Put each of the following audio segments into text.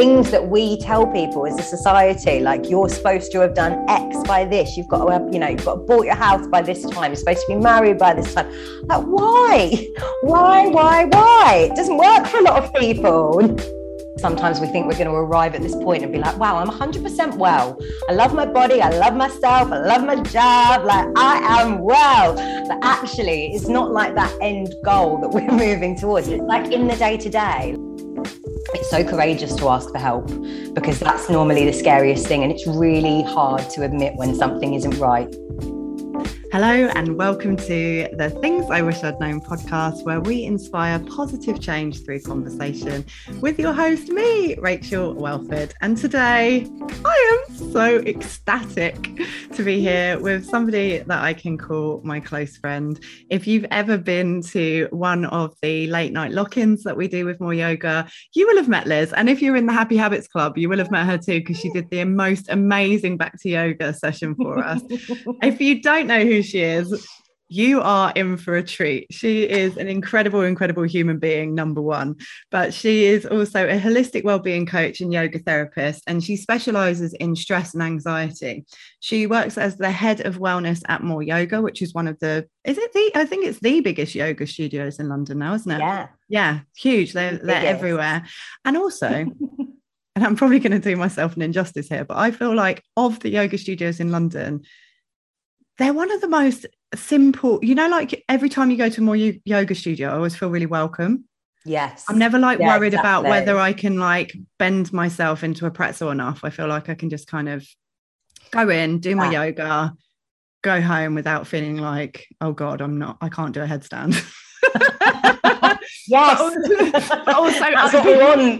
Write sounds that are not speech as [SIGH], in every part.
things that we tell people as a society, like you're supposed to have done X by this, you've got to have, you know, you've got to bought your house by this time, you're supposed to be married by this time. Like, why? [LAUGHS] Why, why, why? It doesn't work for a lot of people. Sometimes we think we're going to arrive at this point and be like, wow, I'm 100% well. I love my body. I love myself. I love my job. Like, I am well. But actually, it's not like that end goal that [LAUGHS] we're moving towards. It's like in the day to day. It's so courageous to ask for help because that's normally the scariest thing. And it's really hard to admit when something isn't right. Hello, and welcome to the Things I Wish I'd Known podcast, where we inspire positive change through conversation with your host, me, Rachel Welford. And today, I am so ecstatic to be here with somebody that I can call my close friend. If you've ever been to one of the late night lock ins that we do with More Yoga, you will have met Liz. And if you're in the Happy Habits Club, you will have met her too, because she did the most amazing back to yoga session for us. [LAUGHS] if you don't know who she is, you are in for a treat. She is an incredible, incredible human being, number one, but she is also a holistic well-being coach and yoga therapist, and she specializes in stress and anxiety. She works as the head of wellness at More Yoga, which is one of the is it the I think it's the biggest yoga studios in London now, isn't it? Yeah. Yeah, huge. They're the they're everywhere. And also, [LAUGHS] and I'm probably going to do myself an injustice here, but I feel like of the yoga studios in London, they're one of the most simple, you know, like every time you go to more yoga studio, I always feel really welcome. Yes. I'm never like yeah, worried exactly. about whether I can like bend myself into a pretzel enough. I feel like I can just kind of go in, do my yeah. yoga, go home without feeling like, oh God, I'm not, I can't do a headstand. [LAUGHS] [LAUGHS] Yes. But also, that's what people, we want.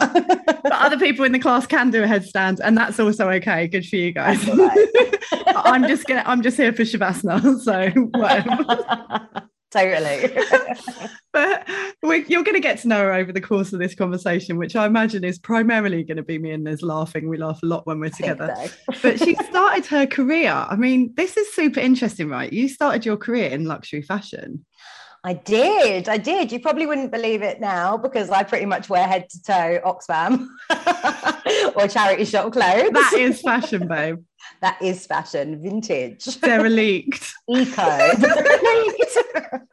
but other people in the class can do a headstand, and that's also okay. Good for you guys. [LAUGHS] I'm just gonna. I'm just here for shavasana. [LAUGHS] So whatever. totally. but you're going to get to know her over the course of this conversation, which I imagine is primarily going to be me and Liz laughing. We laugh a lot when we're together. So. but she started her career. I mean, this is super interesting, right? You started your career in luxury fashion. I did. I did. You probably wouldn't believe it now because I pretty much wear head to toe Oxfam [LAUGHS] or charity shop clothes. That is fashion, babe. [LAUGHS] that is fashion, vintage. [LAUGHS] Derelict. Eco.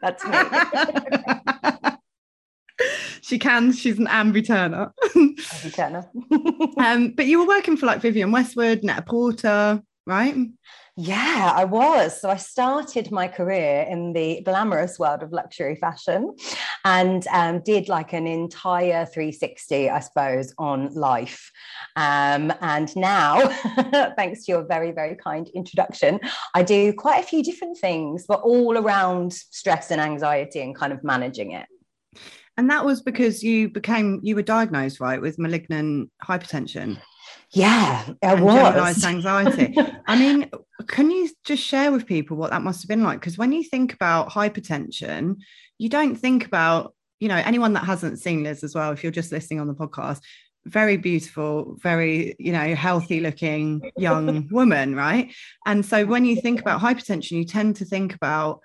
That's me. she can. She's an Ambi Turner. Ambi Turner. um, but you were working for like Vivienne Westwood, Net-a-Porter, right? Yeah, I was. So I started my career in the glamorous world of luxury fashion and um, did like an entire 360, I suppose, on life. Um, and now, [LAUGHS] thanks to your very, very kind introduction, I do quite a few different things, but all around stress and anxiety and kind of managing it. And that was because you became, you were diagnosed, right, with malignant hypertension. Yeah, it was. Generalized anxiety. I mean, can you just share with people what that must have been like? Because when you think about hypertension, you don't think about, you know, anyone that hasn't seen Liz as well, if you're just listening on the podcast, very beautiful, very, you know, healthy looking young woman, right? And so when you think about hypertension, you tend to think about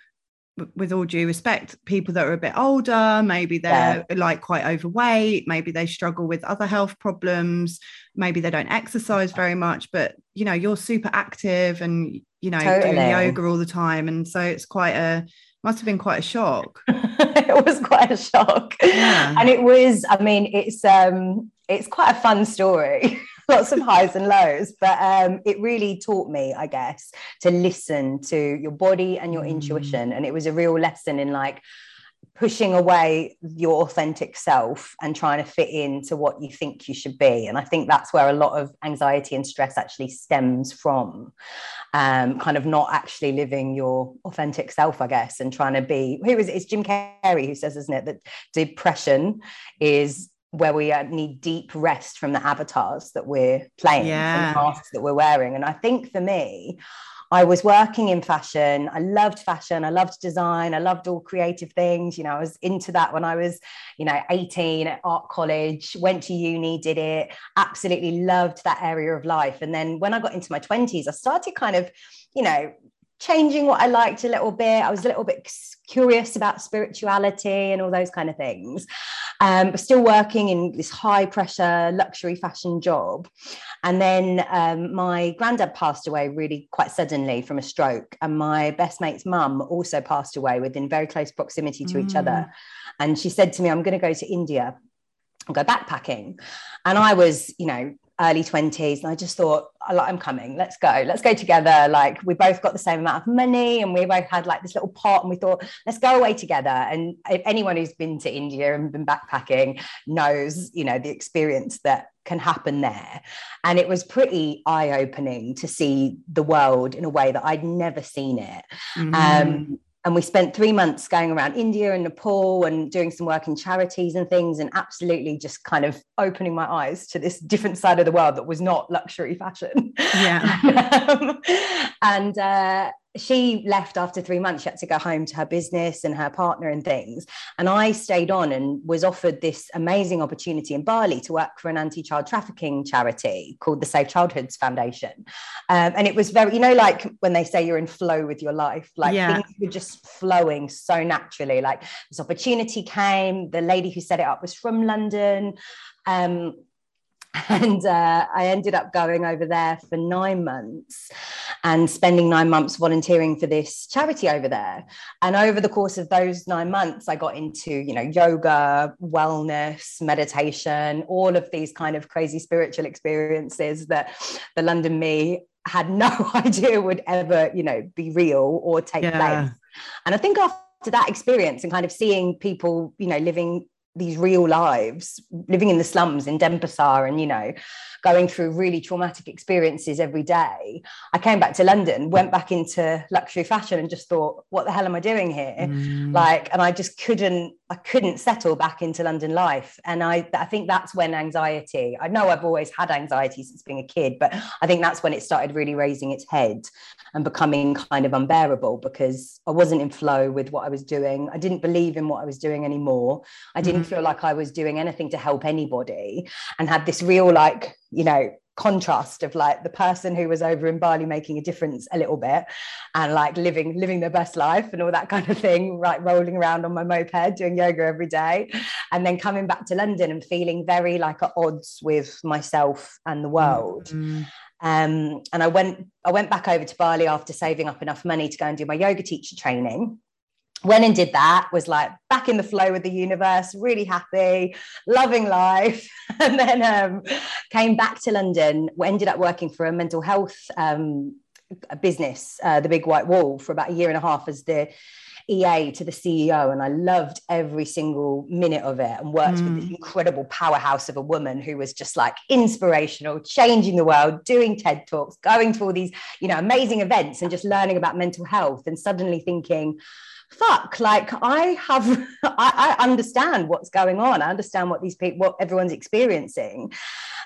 with all due respect, people that are a bit older, maybe they're yeah. like quite overweight, maybe they struggle with other health problems, maybe they don't exercise very much, but you know, you're super active and you know, totally. doing yoga all the time. And so it's quite a must have been quite a shock. [LAUGHS] it was quite a shock. Yeah. And it was, I mean, it's um it's quite a fun story. [LAUGHS] lots of highs and lows but um, it really taught me i guess to listen to your body and your mm. intuition and it was a real lesson in like pushing away your authentic self and trying to fit into what you think you should be and i think that's where a lot of anxiety and stress actually stems from um, kind of not actually living your authentic self i guess and trying to be who is it? it's jim carrey who says isn't it that depression is where we uh, need deep rest from the avatars that we're playing yeah. and the masks that we're wearing. And I think for me, I was working in fashion. I loved fashion. I loved design. I loved all creative things. You know, I was into that when I was, you know, 18 at art college, went to uni, did it, absolutely loved that area of life. And then when I got into my 20s, I started kind of, you know, changing what I liked a little bit. I was a little bit curious about spirituality and all those kind of things. Um, but still working in this high pressure luxury fashion job. And then um, my granddad passed away really quite suddenly from a stroke. And my best mate's mum also passed away within very close proximity to mm. each other. Mm. And she said to me, I'm going to go to India and go backpacking. And I was, you know, early 20s and i just thought i'm coming let's go let's go together. Like we both got the same amount of money and we both had like this little pot and we thought let's go away together. And if anyone who's been to india and been backpacking knows you know the experience that can happen there. And it was pretty eye-opening to see the world in a way that i'd never seen it. Mm-hmm. um, and we spent three months going around India and Nepal and doing some work in charities and things, and absolutely just kind of opening my eyes to this different side of the world that was not luxury fashion. Yeah. [LAUGHS] um, and uh, she left after three months. She had to go home to her business and her partner and things. And I stayed on and was offered this amazing opportunity in Bali to work for an anti child trafficking charity called the Safe Childhoods Foundation. Um, and it was very, you know, like when they say you're in flow with your life, like yeah. things were just flowing so naturally. Like this opportunity came, the lady who set it up was from London. Um, and uh, I ended up going over there for nine months and spending nine months volunteering for this charity over there. And over the course of those nine months, I got into, you know, yoga, wellness, meditation, all of these kind of crazy spiritual experiences that the London me had no [LAUGHS] idea would ever, you know, be real or take yeah. place. And I think after that experience and kind of seeing people, you know, living these real lives living in the slums in Denpasar and you know going through really traumatic experiences every day. I came back to London went back into luxury fashion and just thought what the hell am I doing here? Mm. like and I just couldn't I couldn't settle back into London life. And I I think that's when anxiety I know I've always had anxiety since being a kid but I think that's when it started really raising its head and becoming kind of unbearable because I wasn't in flow with what I was doing. I didn't believe in what I was doing anymore. I didn't didn't feel like I was doing anything to help anybody and had this real, like, you know, contrast of like the person who was over in Bali making a difference a little bit and like living living their best life and all that kind of thing like rolling around on my moped doing yoga every day and then coming back to London and feeling very like at odds with myself and the world mm-hmm. um, and I went I went back over to Bali after saving up enough money to go and do my yoga teacher training went and did that was like back in the flow with the universe really happy loving life [LAUGHS] and then um, came back to london ended up working for a mental health um, business uh, the Big White Wall for about a year and a half as the EA to the CEO, and I loved every single minute of it and worked mm. with this mm. incredible powerhouse of a woman who was just like inspirational, changing the world, doing TED Talks, going to all these, you know, amazing events and just learning about mental health and suddenly thinking, fuck like i have [LAUGHS] I, I, understand what's going on i understand what these people what everyone's experiencing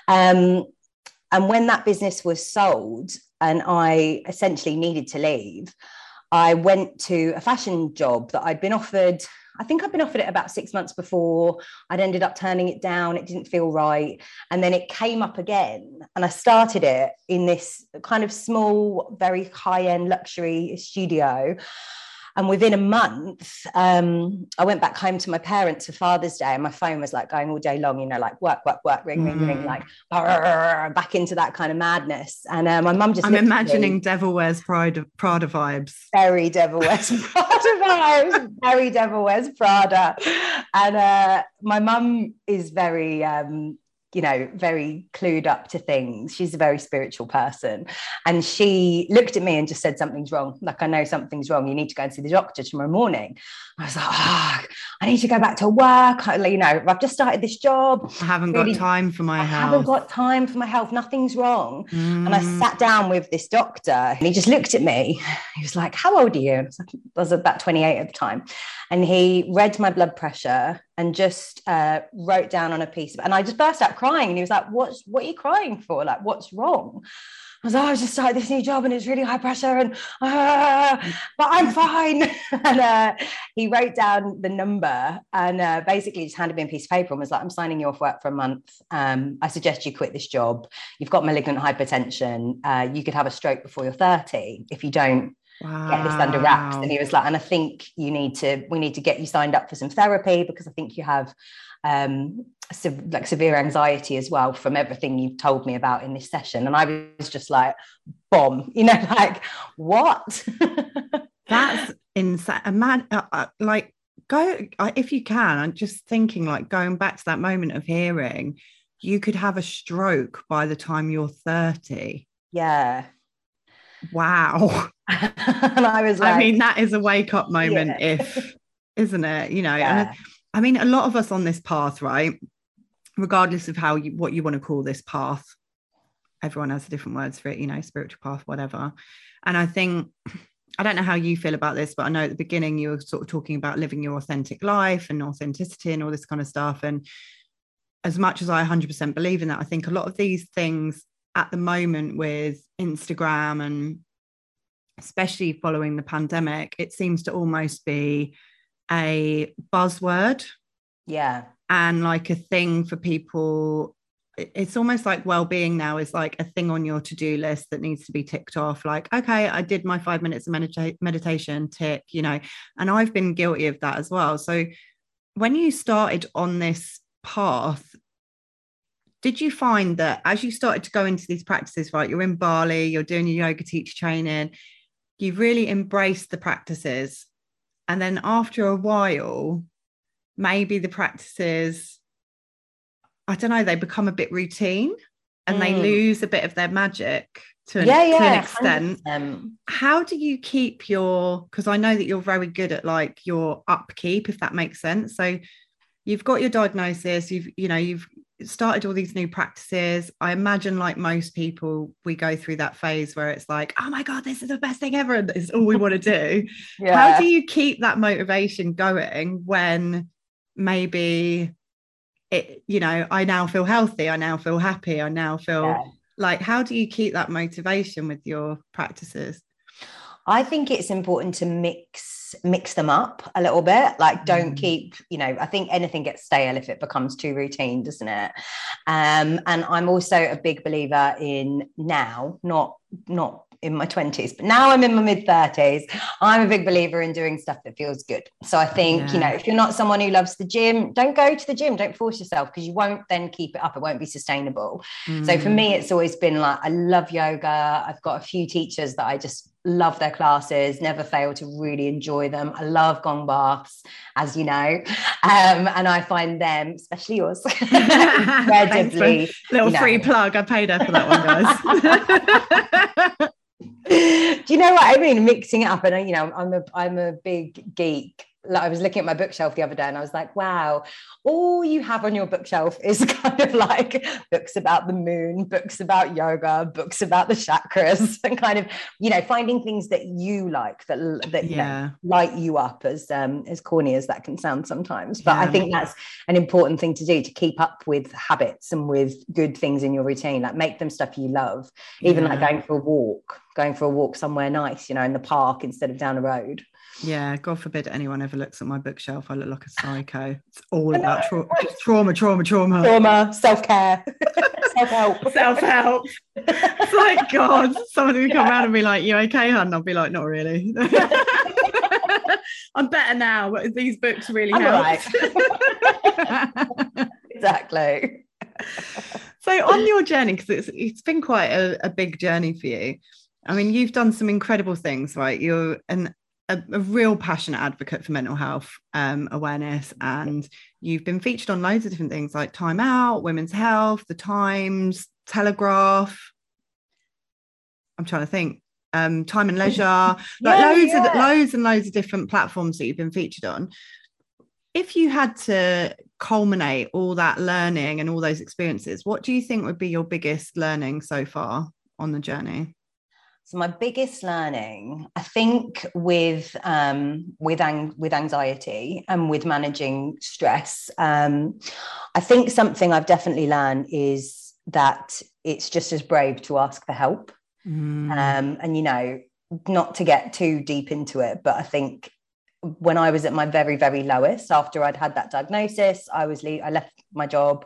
um, and when that business was sold and i essentially needed to leave i went to a fashion job that i'd been offered I think I'd been offered it about six months before. I'd ended up turning it down. It didn't feel right. And then it came up again. And I started it in this kind of small, very high end luxury studio. And within a month, um, I went back home to my parents for Father's Day, and my phone was like going all day long, you know, like work, work, work, ring, ring, ring, mm. like back into that kind of madness. And uh, my mum just I'm imagining Devil Wears Prada, Prada vibes. Very Devil Wears [LAUGHS] Prada vibes. Very Devil Wears Prada. And uh, my mum is very um, you know, very clued up to things. She's a very spiritual person. And she looked at me and just said, Something's wrong. Like, I know something's wrong. You need to go and see the doctor tomorrow morning. I was like, Oh, I need to go back to work. I, you know, I've just started this job. I haven't really, got time for my I health. I haven't got time for my health. Nothing's wrong. Mm. And I mm. sat down with this doctor and he just looked at me. He was like, How old are you? I was, like, I was about 28 at the time. And he read my blood pressure and just uh, wrote down on a piece of, and I just burst out crying. And he was like, "What's what are you crying for? Like, what's wrong?" I was like, oh, I just started this new job and it's really high pressure, and uh, but I'm fine. [LAUGHS] and uh, he wrote down the number and uh, basically just handed me a piece of paper and was like, "I'm signing you off work for a month. Um, I suggest you quit this job. You've got malignant hypertension. Uh, you could have a stroke before you're 30 if you don't." Wow. get this under wraps. And he was like, and I think you need to, we need to get you signed up for some therapy because I think you have um like severe anxiety as well from everything you've told me about in this session. And I was just like, bomb, [LAUGHS] you know, like what? [LAUGHS] That's insane. Man, uh, uh, like go uh, if you can. I'm just thinking, like going back to that moment of hearing, you could have a stroke by the time you're 30. Yeah. Wow. [LAUGHS] and I was like, I mean, that is a wake up moment, yeah. if isn't it? You know, yeah. I mean, a lot of us on this path, right? Regardless of how you what you want to call this path, everyone has different words for it, you know, spiritual path, whatever. And I think I don't know how you feel about this, but I know at the beginning you were sort of talking about living your authentic life and authenticity and all this kind of stuff. And as much as I 100% believe in that, I think a lot of these things at the moment with Instagram and especially following the pandemic, it seems to almost be a buzzword. Yeah. And like a thing for people it's almost like well-being now is like a thing on your to-do list that needs to be ticked off like okay i did my five minutes of medita- meditation tick you know and i've been guilty of that as well so when you started on this path did you find that as you started to go into these practices right you're in bali you're doing your yoga teacher training you've really embraced the practices and then after a while maybe the practices I don't know, they become a bit routine and mm. they lose a bit of their magic to an, yeah, yeah, to an extent. 100%. How do you keep your because I know that you're very good at like your upkeep, if that makes sense. So you've got your diagnosis, you've you know, you've started all these new practices. I imagine like most people, we go through that phase where it's like, oh my God, this is the best thing ever. And this is all we want to do. [LAUGHS] yeah. How do you keep that motivation going when maybe it you know i now feel healthy i now feel happy i now feel yeah. like how do you keep that motivation with your practices i think it's important to mix mix them up a little bit like don't mm. keep you know i think anything gets stale if it becomes too routine doesn't it um and i'm also a big believer in now not not in my 20s but now i'm in my mid 30s i'm a big believer in doing stuff that feels good so i think yeah. you know if you're not someone who loves the gym don't go to the gym don't force yourself because you won't then keep it up it won't be sustainable mm. so for me mm. it's always been like i love yoga i've got a few teachers that i just love their classes never fail to really enjoy them. I love gong baths as you know. Um, and i find them especially yours [LAUGHS] incredibly [LAUGHS] little free plug. I paid her for that one guys. [LAUGHS] Do you know what? I mean? Mixing it up, and you know, I'm a I'm a big geek like I was looking at my bookshelf the other day and I was like, wow, all you have on your bookshelf [LAUGHS] is kind of like books about the moon, books about yoga, books about the chakras, [LAUGHS] and kind of, you know, finding things that you like that that yeah. know, light you up as um as corny as that can sound sometimes. But yeah. I think that's an important thing to do to keep up with habits and with good things in your routine, like make them stuff you love, even yeah. like going for a walk, going for a walk somewhere nice, you know, in the park instead of down the road. Yeah, God forbid anyone ever looks at my bookshelf. I look like a psycho. It's all about tra- trauma, trauma, trauma, trauma, self care, [LAUGHS] self help, self help. It's [LAUGHS] like God, someone will come around and be like, "You okay, hun?" I'll be like, "Not really." [LAUGHS] I'm better now, but these books really help. Right. exactly. So on your journey, because it's it's been quite a, a big journey for you. I mean, you've done some incredible things, right? You're an a, a, real passionate advocate for mental health um, awareness, and you've been featured on loads of different things like Time Out, Women's Health, The Times, Telegraph. I'm trying to think. Um, Time and Leisure, [LAUGHS] like yeah, loads yeah. of loads and loads of different platforms that you've been featured on. If you had to culminate all that learning and all those experiences, what do you think would be your biggest learning so far on the journey? So my biggest learning, I think, with um, with ang- with anxiety and with managing stress, um, I think something I've definitely learned is that it's just as brave to ask for help. Mm. Um, and you know, not to get too deep into it, but I think when I was at my very very lowest after I'd had that diagnosis, I was le- I left my job.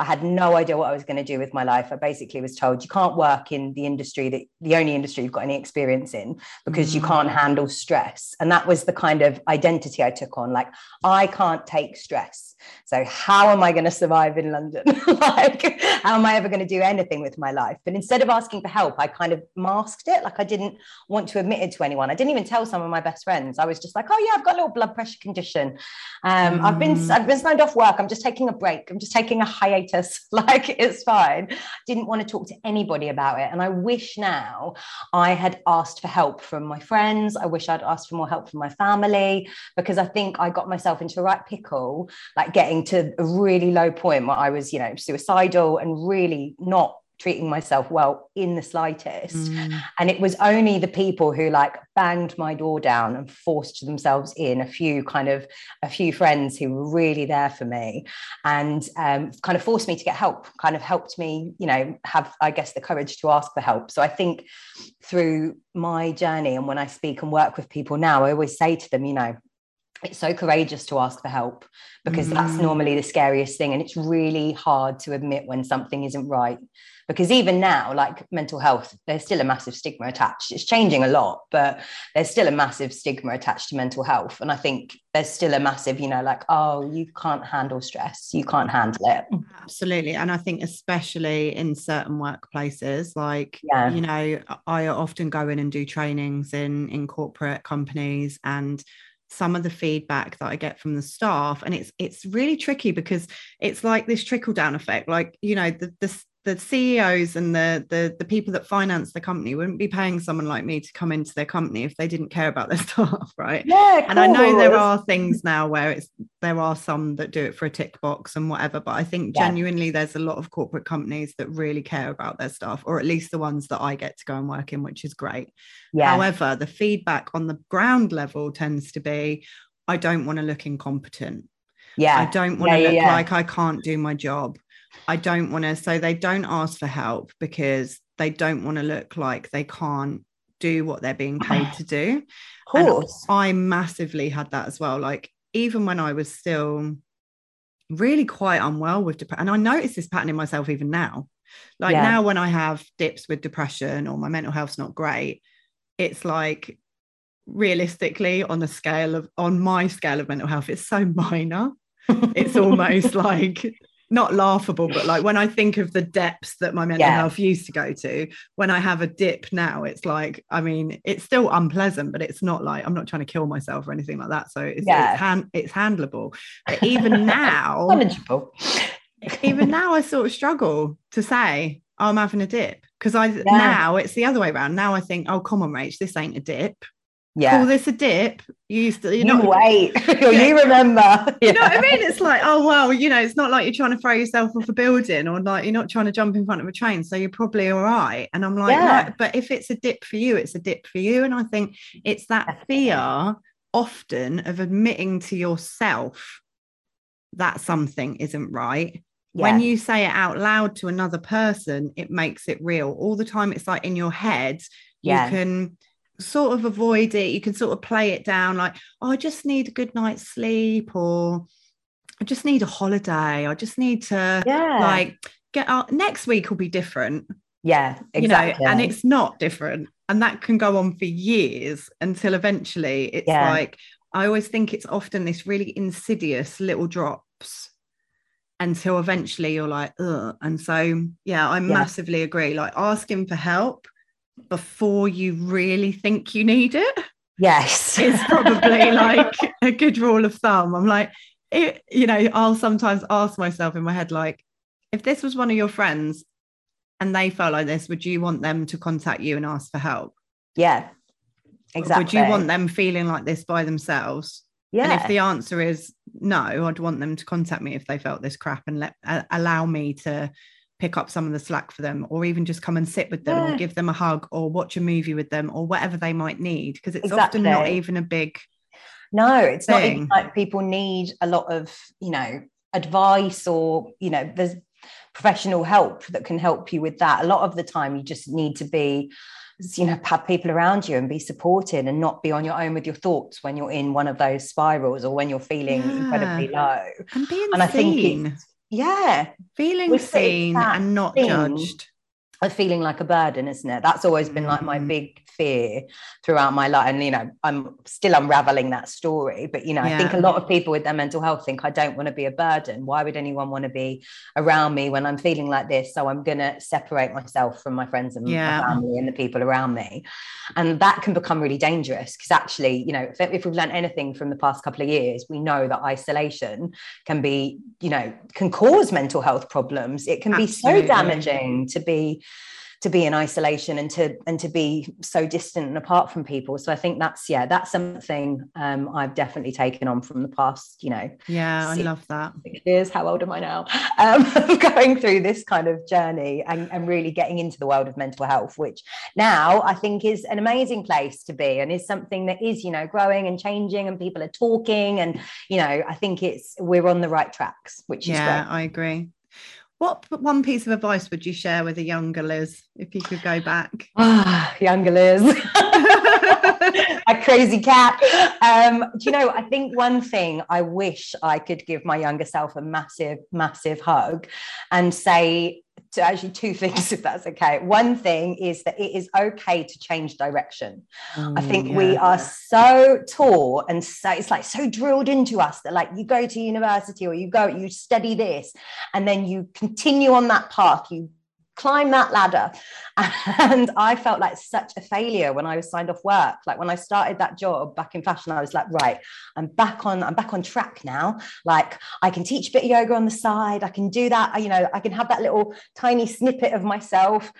I had no idea what I was going to do with my life. I basically was told you can't work in the industry that the only industry you've got any experience in because mm. you can't handle stress. And that was the kind of identity I took on. Like, I can't take stress. So how am I going to survive in London? [LAUGHS] like, how am I ever going to do anything with my life? But instead of asking for help, I kind of masked it. Like I didn't want to admit it to anyone. I didn't even tell some of my best friends. I was just like, oh yeah, I've got a little blood pressure condition. Um, mm. I've been mm. I've been signed off work. I'm just taking a break. I'm just taking a hiatus. [LAUGHS] like it's fine. Didn't want to talk to anybody about it. And I wish now I had asked for help from my friends. I wish I'd asked for more help from my family because I think I got myself into a right pickle, like getting to a really low point where I was, you know, suicidal and really not treating myself well in the slightest. Mm. And it was only the people who like banged my door down and forced themselves in, a few kind of a few friends who were really there for me and um, kind of forced me to get help, kind of helped me, you know, have, I guess, the courage to ask for help. So I think through my journey and when I speak and work with people now, I always say to them, you know, it's so courageous to ask for help because mm. that's normally the scariest thing and it's really hard to admit when something isn't right because even now like mental health there's still a massive stigma attached. It's changing a lot but there's still a massive stigma attached to mental health. And i think there's still a massive you know like oh you can't handle stress. You can't handle it. Absolutely. And i think especially in certain workplaces like yeah. you know i often go in and do trainings in in corporate companies and some of the feedback that I get from the staff and it's it's really tricky because it's like this trickle down effect. Like you know the the the CEOs and the, the the people that finance the company wouldn't be paying someone like me to come into their company if they didn't care about their [LAUGHS] staff, right? Yeah, and I know there are things now where it's there are some that do it for a tick box and whatever, but I think yeah. genuinely there's a lot of corporate companies that really care about their staff, or at least the ones that I get to go and work in, which is great. Yeah. However, the feedback on the ground level tends to be, I don't want to look incompetent. Yeah. I don't want yeah, to look yeah. like I can't do my job. I don't want to, so they don't ask for help because they don't want to look like they can't do what they're being paid to do. [SIGHS] Of course. And I massively had that as well. Like, even when I was still really quite unwell with depression, and I notice this pattern in myself even now. Like, yeah. now when I have dips with depression or my mental health's not great, it's like realistically on the scale of on my scale of mental health it's so minor [LAUGHS] it's almost like not laughable, but like when I think of the depths that my mental yeah. health used to go to, when I have a dip now, it's like, I mean, it's still unpleasant, but it's not like I'm not trying to kill myself or anything like that. So it's yeah. it's, hand, it's handleable. But [LAUGHS] even now, manageable. even [LAUGHS] now, I sort of struggle to say oh, I'm having a dip because I yeah. now it's the other way around. Now I think, oh, come on, Rach, this ain't a dip yeah. call this a dip. You used to, you know, wait, [LAUGHS] [LAUGHS] you remember. You know what I mean? It's like, oh well, you know, it's not like you're trying to throw yourself off a building or like you're not trying to jump in front of a train, so you're probably all right. And I'm like, yeah. but if it's a dip for you, it's a dip for you. And I think it's that fear often of admitting to yourself that something isn't right. Yeah. When you say it out loud to another person, it makes it real. All the time, it's like in your head, yeah. you can sort of avoid it. You can sort of play it down like, oh, I just need a good night's sleep or I just need a holiday. I just need to yeah. like get out. Next week will be different. Yeah, exactly. You know, and it's not different. And that can go on for years until eventually it's yeah. like, I always think it's often this really insidious little drops until eventually you're like, ugh. And so, yeah, I yeah. massively agree. Like asking for help before you really think you need it. Yes. [LAUGHS] It's probably like a good rule of thumb. I'm like, it, you know, I'll sometimes ask myself in my head, like, if this was one of your friends and they felt like this, would you want them to contact you and ask for help? Yeah, exactly. Would you want them feeling like this by themselves? Yeah. And if the answer is no, I'd want them to contact me if they felt this crap and let uh, allow me to pick up some of the slack for them or even just come and sit with them yeah. or give them a hug or watch a movie with them or whatever they might need because it's exactly. often not even a big no it's thing. not even like people need a lot of you know advice or you know there's professional help that can help you with that a lot of the time you just need to be you know have people around you and be supported and not be on your own with your thoughts when you're in one of those spirals or when you're feeling yeah. incredibly low and being and I think yeah feeling seen and not judged of feeling like a burden, isn't it? That's always been like my mm. big fear throughout my life. And, you know, I'm still unraveling that story. But, you know, yeah. I think a lot of people with their mental health think I don't want to be a burden. Why would anyone want to be around me when I'm feeling like this? So I'm going to separate myself from my friends and yeah. my family and the people around me. And that can become really dangerous because actually, you know, if, if we've learned anything from the past couple of years, we know that isolation can be, you know, can cause mental health problems. It can Absolutely. be so damaging to be to be in isolation and to and to be so distant and apart from people. So i think that's yeah that's something um, i've definitely taken on from the past you know. Yeah i love that. years how old am i now? [LAUGHS] Um, going through this kind of journey and, and really getting into the world of mental health which now i think is an amazing place to be and is something that is you know growing and changing and people are talking and you know i think it's we're on the right tracks which is yeah great. i agree what one piece of advice would you share with a younger Liz if you could go back? Ah, [SIGHS] younger Liz. [LAUGHS] a crazy cat. Um, do you know, I think one thing I wish I could give my younger self a massive, massive hug and say, to actually two [LAUGHS] things, if that's okay. One thing is that it is okay to change direction. Mm, I think yeah. we are so taught and so it's like so drilled into us that like you go to university or you go, you study this, and then you continue on that path, you climb that ladder. And I felt like such a failure when I was signed off work. Like when I started that job back in fashion, I was like, right, I'm back on, I'm back on track now. Like I can teach a bit of yoga on the side. I can do that. You know, I can have that little tiny snippet of myself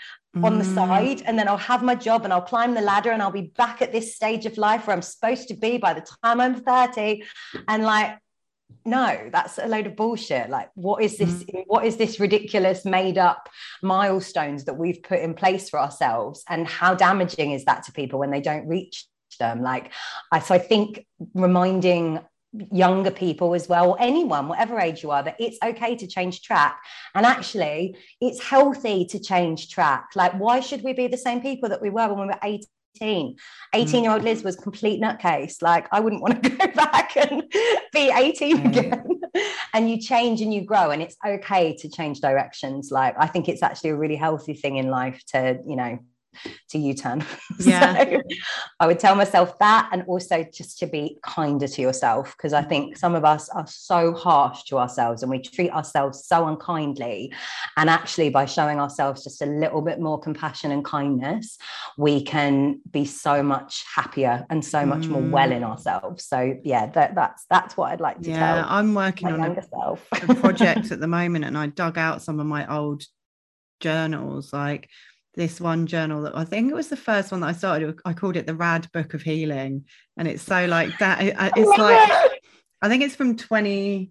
on the mm. side and then I'll have my job and I'll climb the ladder and I'll be back at this stage of life where I'm supposed to be by the time I'm 30 and like no that's a load of bullshit. Like what is this mm. what is this ridiculous made up milestones that we've put in place for ourselves? And how damaging is that to people when they don't reach them? Like i so i think reminding younger people as well or anyone whatever age you are that it's okay to change track. And actually it's healthy to change track. Like why should we be the same people that we were when we were 18 18. 18 year old Liz was complete nutcase. Like, I wouldn't want to [LAUGHS] go back and be 18 mm. again. and you change and you grow, and it's okay to change directions. Like, I think it's actually a really healthy thing in life to, you know, to U-turn. [LAUGHS] Yeah. so I would tell myself that and also just to be kinder to yourself because I think some of us are so harsh to ourselves and we treat ourselves so unkindly. And actually by showing ourselves just a little bit more compassion and kindness, we can be so much happier and so much mm. more well in mm. ourselves. So yeah, that, that's that's what I'd like to yeah, tell. I'm working on a, a project [LAUGHS] at the moment and I dug out some of my old journals like this one journal that I think it was the first one that I started. I called it the Rad Book of Healing, and it's so like that. Uh, it's like I think it's from twenty,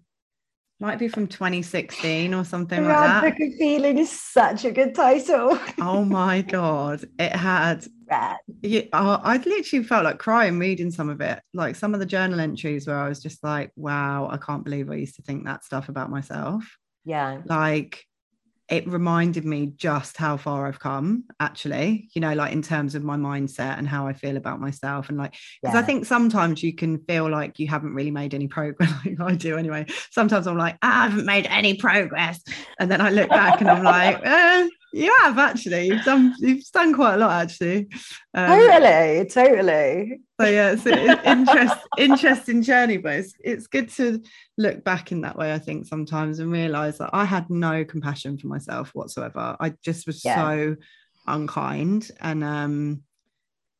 might be from twenty sixteen or something the like Rad that. Book of Healing is such a good title. oh my [LAUGHS] god, it had. Rad. Yeah, I literally felt like crying reading some of it, like some of the journal entries where I was just like, "Wow, I can't believe I used to think that stuff about myself." Yeah, like it reminded me just how far I've come, actually, you know, like in terms of my mindset and how I feel about myself. And like, because yeah. I think sometimes you can feel like you haven't really made any progress. [LAUGHS] like I do anyway. Sometimes I'm like, I haven't made any progress. And then I look back and I'm like, eh, you have actually. You've done you've done quite a lot actually. Um, totally, totally. So yeah, it's an interest, interesting journey, but it's, it's good to look back in that way. I think sometimes and realize that I had no compassion for myself whatsoever. I just was yeah. so unkind, and um,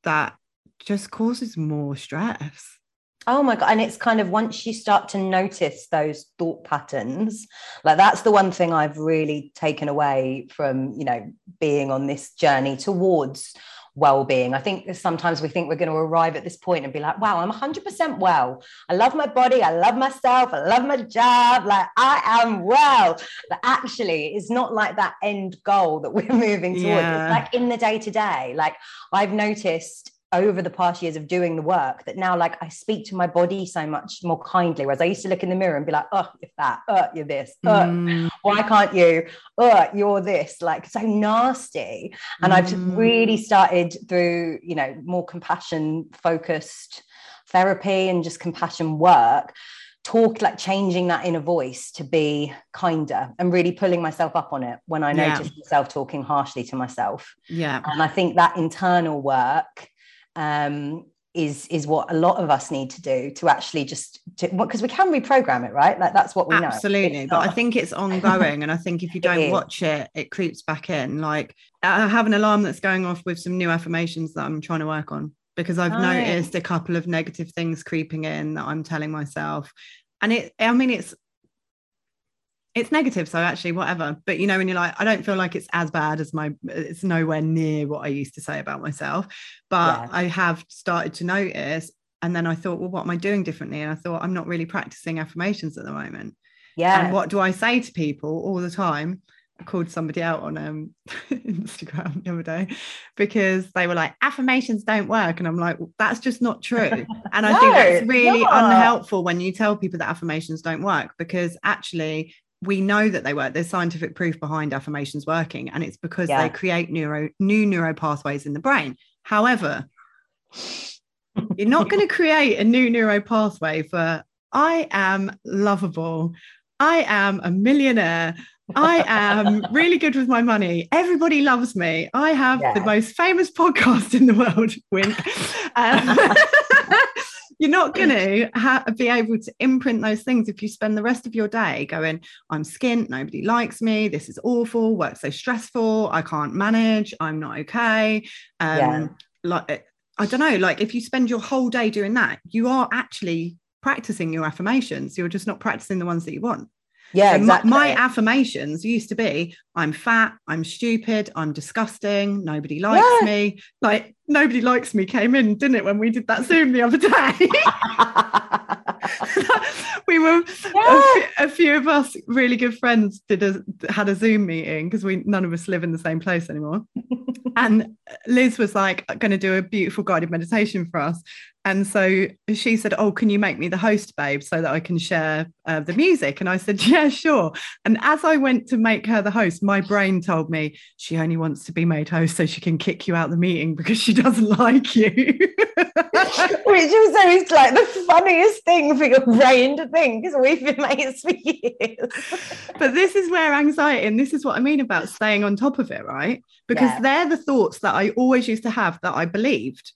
that just causes more stress. Oh my God. And it's kind of once you start to notice those thought patterns, like that's the one thing I've really taken away from, you know, being on this journey towards well-being. I think sometimes we think we're going to arrive at this point and be like, wow, I'm 100% well. I love my body. I love myself. I love my job. Like I am well. But actually, it's not like that end goal that we're [LAUGHS] moving towards. Yeah. It's like in the day to day. Like I've noticed over the past years of doing the work that now like I speak to my body so much more kindly. Whereas I used to look in the mirror and be like, oh, you're fat, oh, you're this, oh, mm. why can't you? Oh, you're this, like so nasty. And mm. I've really started through, you know, more compassion focused therapy and just compassion work talk like changing that inner voice to be kinder and really pulling myself up on it when I notice myself talking harshly to myself. Yeah. And I think that internal work um, is is what a lot of us need to do to actually just because we can reprogram it right? Like that's what we absolutely. know. Absolutely but i think it's ongoing and i think if you [LAUGHS] don't watch it it creeps back in. Like i have an alarm that's going off with some new affirmations that i'm trying to work on because i've noticed a couple of negative things creeping in that i'm telling myself. And it i mean it's it's negative so actually whatever. But you know when you're like i don't feel like it's as bad as my it's nowhere near what i used to say about myself. But yeah. i have started to notice and then i thought well what am i doing differently? And i thought i'm not really practicing affirmations at the moment. Yeah. and what do i say to people all the time? I called somebody out on um, [LAUGHS] Instagram the other day because they were like, affirmations don't work. And I'm like, well, that's just not true. [LAUGHS] And I no, think that's really unhelpful when you tell people that affirmations don't work because actually we know that they work. There's scientific proof behind affirmations working, and it's because yeah. they create neuro new neural pathways in the brain. However, you're not going [LAUGHS] to create a new neuro pathway for I am lovable. I am a millionaire. I am really good with my money. Everybody loves me. I have yeah. the most famous podcast in the world. [LAUGHS] Wink. [LAUGHS] Um, you're not going to ha- be able to imprint those things if you spend the rest of your day going, I'm skint, nobody likes me, this is awful, work's so stressful, I can't manage, I'm not okay. Um, yeah. Like, I don't know, like if you spend your whole day doing that, you are actually practicing your affirmations. You're just not practicing the ones that you want. Yeah, so exactly. my, my, affirmations used to be I'm fat, I'm stupid, I'm disgusting, nobody likes yeah. me. Like nobody likes me came in, didn't it, when we did that Zoom the other day? [LAUGHS] [LAUGHS] we were yeah. a, few of us really good friends did a had a Zoom meeting because we none of us live in the same place anymore. [LAUGHS] and Liz was like going to do a beautiful guided meditation for us. And so she said, Oh, can you make me the host, babe, so that I can share uh, the music? And I said, [LAUGHS] Yeah, sure. And as I went to make her the host, my brain told me she only wants to be made host so she can kick you out the meeting because she [LAUGHS] doesn't like you. [LAUGHS] Which was always like the funniest thing for your brain to think because we've been mates for years. but this is where anxiety, and this is what I mean about staying on top of it, right? Because yeah. they're the thoughts that I always used to have that I believed.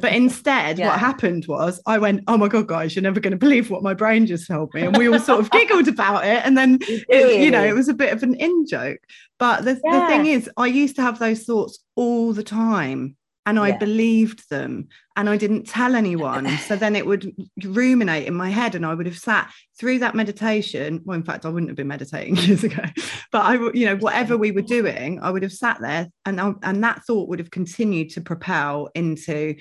But instead, yeah. what happened was I went, Oh my God, guys, you're never going to believe what my brain just told me. And we all sort of giggled about it. And then, it, you know, it was a bit of an in joke. But the, yeah. the thing is, I used to have those thoughts all the time and I yeah. believed them and I didn't tell anyone. [LAUGHS] so then it would ruminate in my head and I would have sat through that meditation. Well, in fact, I wouldn't have been meditating [LAUGHS] years ago, but I, you know, whatever we were doing, I would have sat there and, I, and that thought would have continued to propel into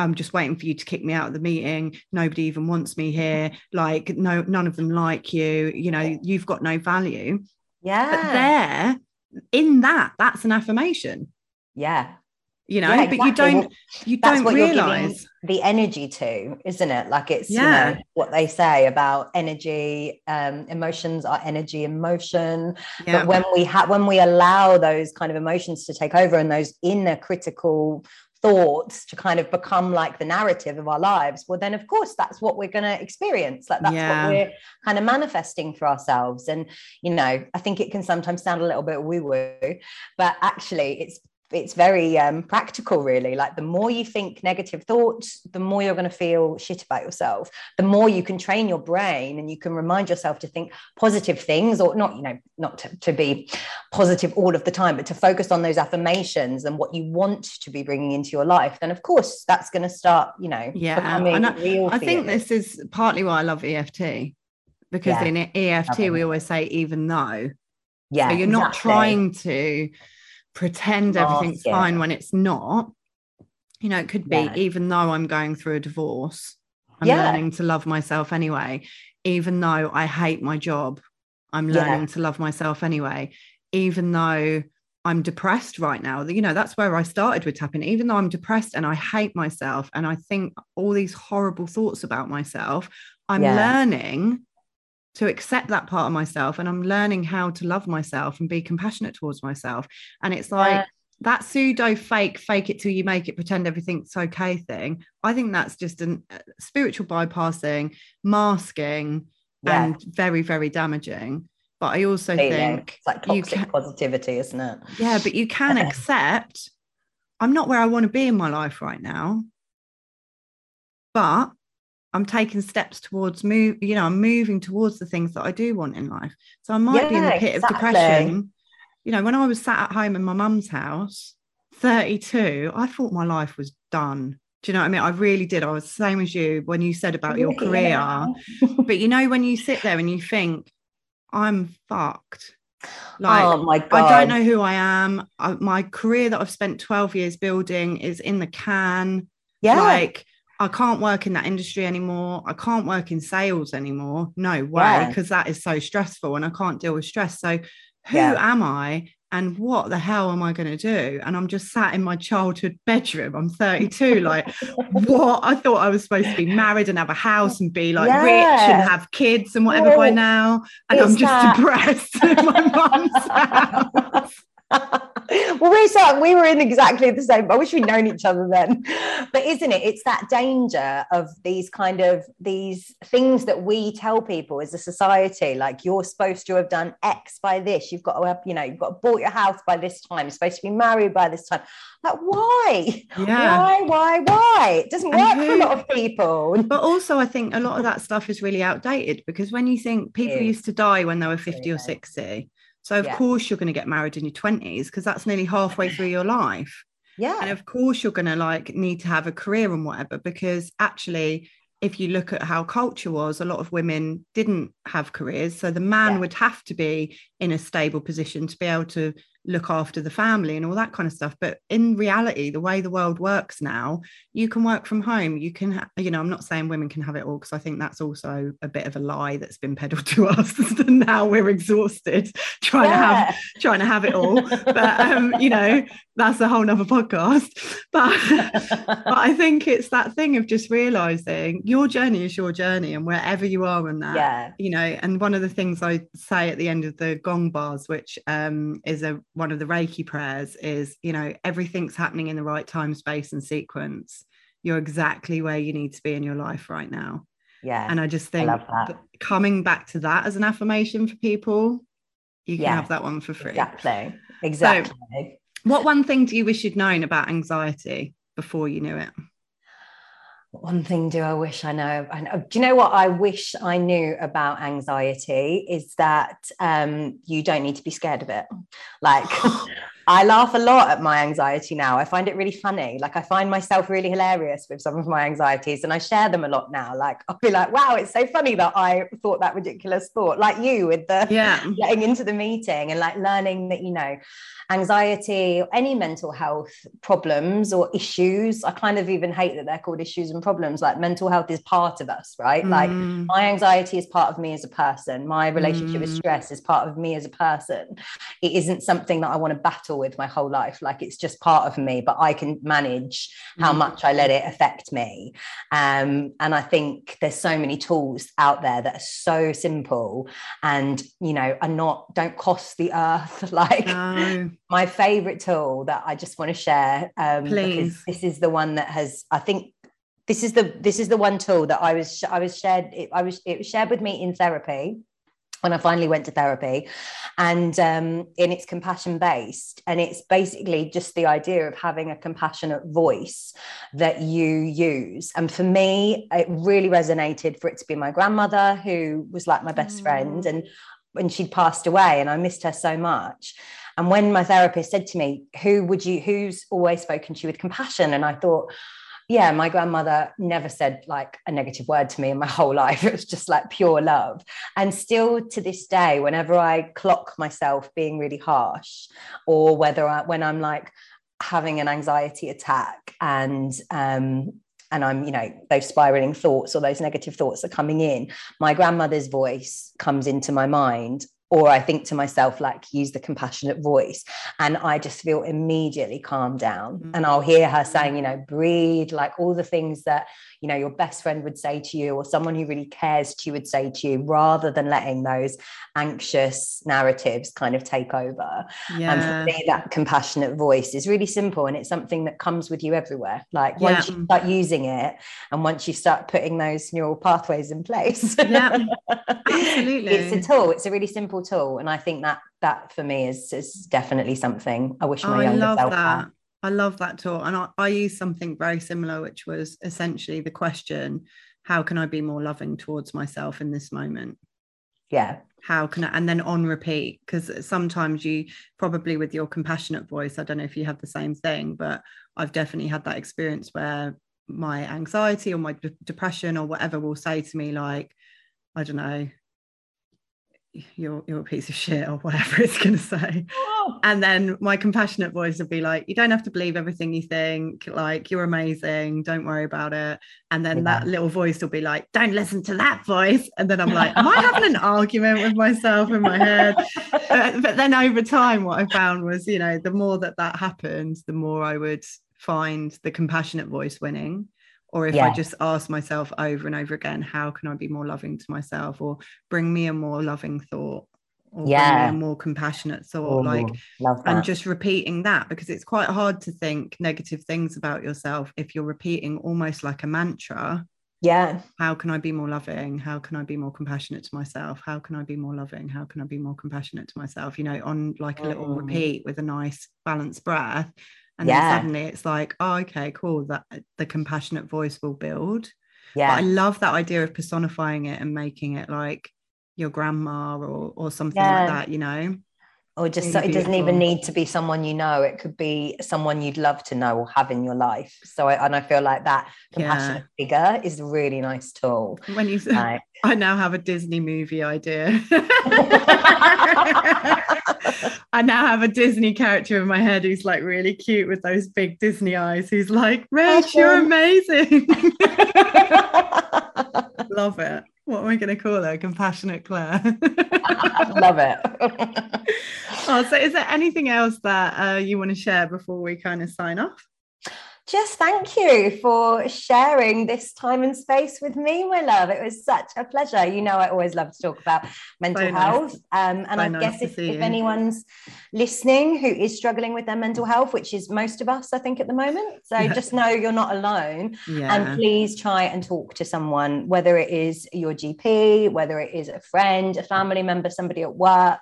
I'm just waiting for you to kick me out of the meeting. Nobody even wants me here. Like, no, none of them like you. You know, you've got no value. Yeah. But there, in that, that's an affirmation. Yeah. You know, yeah, exactly. but you don't you that's don't realize the energy to, isn't it? Like it's yeah. you know what they say about energy, um, emotions are energy emotion. Yeah. But when we have when we allow those kind of emotions to take over and those inner critical thoughts to kind of become like the narrative of our lives well then of course that's what we're going to experience like that's yeah. what we're kind of manifesting for ourselves and you know i think it can sometimes sound a little bit woo woo but actually it's it's very um, practical really. Like the more you think negative thoughts the more you're going to feel shit about yourself. The more you can train your brain and you can remind yourself to think positive things or not you know not to, to be positive all of the time but to focus on those affirmations and what you want to be bringing into your life then of course that's going to start you know yeah and I, I think this is partly why i love EFT because yeah. in EFT we always say even though. Yeah so you're exactly. not trying to pretend oh, everything's yeah. fine when it's not. You know, it could be yeah. even though I'm going through a divorce, I'm yeah. learning to love myself anyway. Even though I hate my job, I'm learning to love myself anyway. Even though I'm depressed right now, you know, that's where I started with tapping. Even though I'm depressed and I hate myself and I think all these horrible thoughts about myself, I'm learning to accept that part of myself and I'm learning how to love myself and be compassionate towards myself. And it's like, yeah. that pseudo fake, fake it till you make it, pretend everything's okay thing. I think that's just a uh, spiritual bypassing, masking, yeah. and very, very damaging. But I also Feeling. think it's like toxic can, positivity, isn't it? Yeah, but you can accept I'm not where I want to be in my life right now. But I'm taking steps towards move, you know, I'm moving towards the things that I do want in life. So I might yeah, be in the pit exactly. of depression. You know, when I was sat at home in my mum's house, 32, I thought my life was done. Do you know what I mean? I really did. I was the same as you when you said about your career. Yeah. [LAUGHS] but you know, when you sit there and you think, I'm fucked. Like, oh my God. I don't know who I am. I, my career that I've spent 12 years building is in the can. Yeah. Like, I can't work in that industry anymore. I can't work in sales anymore. No way, because yeah. that is so stressful and I can't deal with stress. So, who yeah. am I and what the hell am I going to do? And I'm just sat in my childhood bedroom. I'm 32. [LAUGHS] like, what? I thought I was supposed to be married and have a house and be like yeah. rich and have kids and whatever well, by now. And I'm just that. depressed in [LAUGHS] my mum's [LAUGHS] house. Well, we're so, we were in exactly the same. I wish we'd known each other then. But isn't it? It's that danger of these kind of these things that we tell people as a society, like you're supposed to have done X by this. You've got to have, you know, you've got to bought your house by this time. You're supposed to be married by this time. Like, why? Yeah. Why? Why? Why? It doesn't work who, for a lot of people. But also, I think a lot of that stuff is really outdated because when you think people used to die when they were 50 or 60 so of yeah. course you're going to get married in your 20s because that's nearly halfway through your life. Yeah. And of course you're going to like need to have a career and whatever because actually if you look at how culture was, a lot of women didn't have careers. So the man yeah. would have to be in a stable position to be able to look after the family and all that kind of stuff. But in reality the way the world works now you can work from home. You can ha- you know i'm not saying women can have it all because i think that's also a bit of a lie that's been peddled [LAUGHS] to us and now we're exhausted [LAUGHS] trying yeah. to have trying to have it all. But um you know that's a whole nother podcast. [LAUGHS] But but i think it's that thing of just realizing your journey is your journey and wherever you are in that yeah. you know and one of the things i say at the end of the gong baths which um is a one of the Reiki prayers is, you know, everything's happening in the right time, space, and sequence. You're exactly where you need to be in your life right now. Yeah. And I just think I coming back to that as an affirmation for people, you can yeah, have that one for free. Exactly. Exactly. So, what one thing do you wish you'd known about anxiety before you knew it? One thing do I wish I know? I know? Do you know what I wish I knew about anxiety is that um, you don't need to be scared of it. Like [LAUGHS] I laugh a lot at my anxiety now. I find it really funny. Like I find myself really hilarious with some of my anxieties and I share them a lot now. Like I'll be like, wow, it's so funny that I thought that ridiculous thought, like you with the yeah. [LAUGHS] getting into the meeting and like learning that, you know, anxiety or any mental health problems or issues. I kind of even hate that they're called issues and problems. Like mental health is part of us, right? Mm. Like my anxiety is part of me as a person. My relationship mm. with stress is part of me as a person. It isn't something that I want to battle with my whole life. Like it's just part of me, but I can manage how mm. much I let it affect me. Um, and I think there's so many tools out there that are so simple and, you know, are not, don't cost the earth. [LAUGHS] like no. my favorite tool that I just want to share. Um, Please. this is the one that has, I think, this is the this is the one tool that I was I was shared it, I was it was shared with me in therapy when I finally went to therapy, and um, in it's compassion based, and it's basically just the idea of having a compassionate voice that you use. And for me, it really resonated for it to be my grandmother, who was like my best mm. friend, and when she'd passed away, and I missed her so much. And when my therapist said to me, "Who would you? Who's always spoken to you with compassion?" and I thought yeah, my grandmother never said like a negative word to me in my [LAUGHS] whole life. It was just like pure love. And still to this day, whenever I clock myself being really harsh, or whether I, when I'm like having an anxiety attack and um, and I'm, you know, those spiraling thoughts or those negative thoughts are coming in, my grandmother's voice comes into my mind or I think to myself, like, use the compassionate voice. And I just feel immediately calmed down. Mm-hmm. And I'll hear her saying, you know, breathe, like all the things that, you know, your best friend would say to you, or someone who really cares to you would say to you, rather than letting those anxious narratives kind of take over. Yeah. And for me, that compassionate voice is really simple. And it's something that comes with you everywhere. Like once you start using it and once you start putting those neural pathways in place, [LAUGHS] yeah, absolutely. it's a tool. It's a really simple tool. And I think that that for me is, is definitely something I wish my oh, younger self that. had. I love that tool. And I, I use something very similar, which was essentially the question, how can I be more loving towards myself in this moment? Yeah. How can I, and then on repeat, because sometimes you probably with your compassionate voice, I don't know if you have the same thing, but I've definitely had that experience where my anxiety or my d- depression or whatever will say to me, like, I don't know, you're you're a piece of shit or whatever [LAUGHS] it's going to say. Oh. and then my compassionate voice would be like you don't have to believe everything you think. Like you're amazing. Don't worry about it. And then yeah. that little voice will be like don't listen to that voice. And then i'm like am i having an [LAUGHS] argument with myself in my head? Uh, but then over time what i found was you know the more that that happened the more i would find the compassionate voice winning or if yeah. i just ask myself over and over again how can i be more loving to myself or bring me a more loving thought or yeah a more compassionate thought? Ooh, like and just repeating that because it's quite hard to think negative things about yourself if you're repeating almost like a mantra. Yeah. How can i be more loving? How can i be more compassionate to myself? How can i be more loving? How can i be more compassionate to myself? You know on like a little mm. repeat with a nice balanced breath and yeah. then suddenly it's like oh okay cool that uh, the compassionate voice will build yeah but i love that idea of personifying it and making it like your grandma or or something yeah. like that you know or just really so, it doesn't even need to be someone you know it could be someone you'd love to know or have in your life so I, and i feel like that compassionate yeah. figure is a really nice tool when you like, [LAUGHS] i now have a disney movie idea [LAUGHS] I now have a Disney character in my head who's like really cute with those big Disney eyes. Who's like, Rach, you're amazing. [LAUGHS] Love it. What am I going to call her? Compassionate Claire. [LAUGHS] Love it. [LAUGHS] oh, so is there anything else that uh, you want to share before we kind of sign off? Just thank you for sharing this time and space with me, my love. It was such a pleasure. You know, I always love to talk about mental so health. Nice. Um, and so I nice guess if, if anyone's listening who is struggling with their mental health, which is most of us, I think, at the moment. So yeah. just know you're not alone. Yeah. And please try and talk to someone, whether it is your GP, whether it is a friend, a family member, somebody at work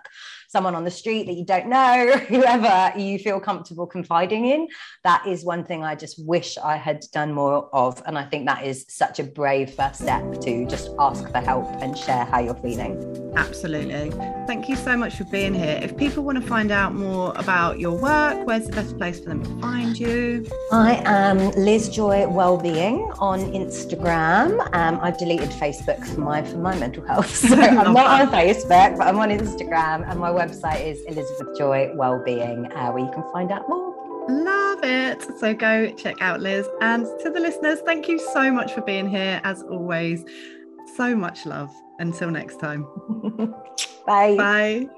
someone on the street that you don't know, [LAUGHS] whoever you feel comfortable confiding in. That is one thing I just wish I had done more of. And I think that is such a brave first step to just ask for help and share how you're feeling. Absolutely. Thank you so much for being here. If people want to find out more about your work, where's the best place for them to find you? I am Liz Joy Wellbeing on Instagram. Um, I've deleted Facebook for my for my mental health, [LAUGHS] so [LAUGHS] I'm not on Facebook, but I'm on Instagram, and my website is Elizabeth Joy Wellbeing, uh, where you can find out more. Love it. So go check out Liz. And to the listeners, thank you so much for being here. As always, so much love. Until next time. [LAUGHS] Bye. Bye.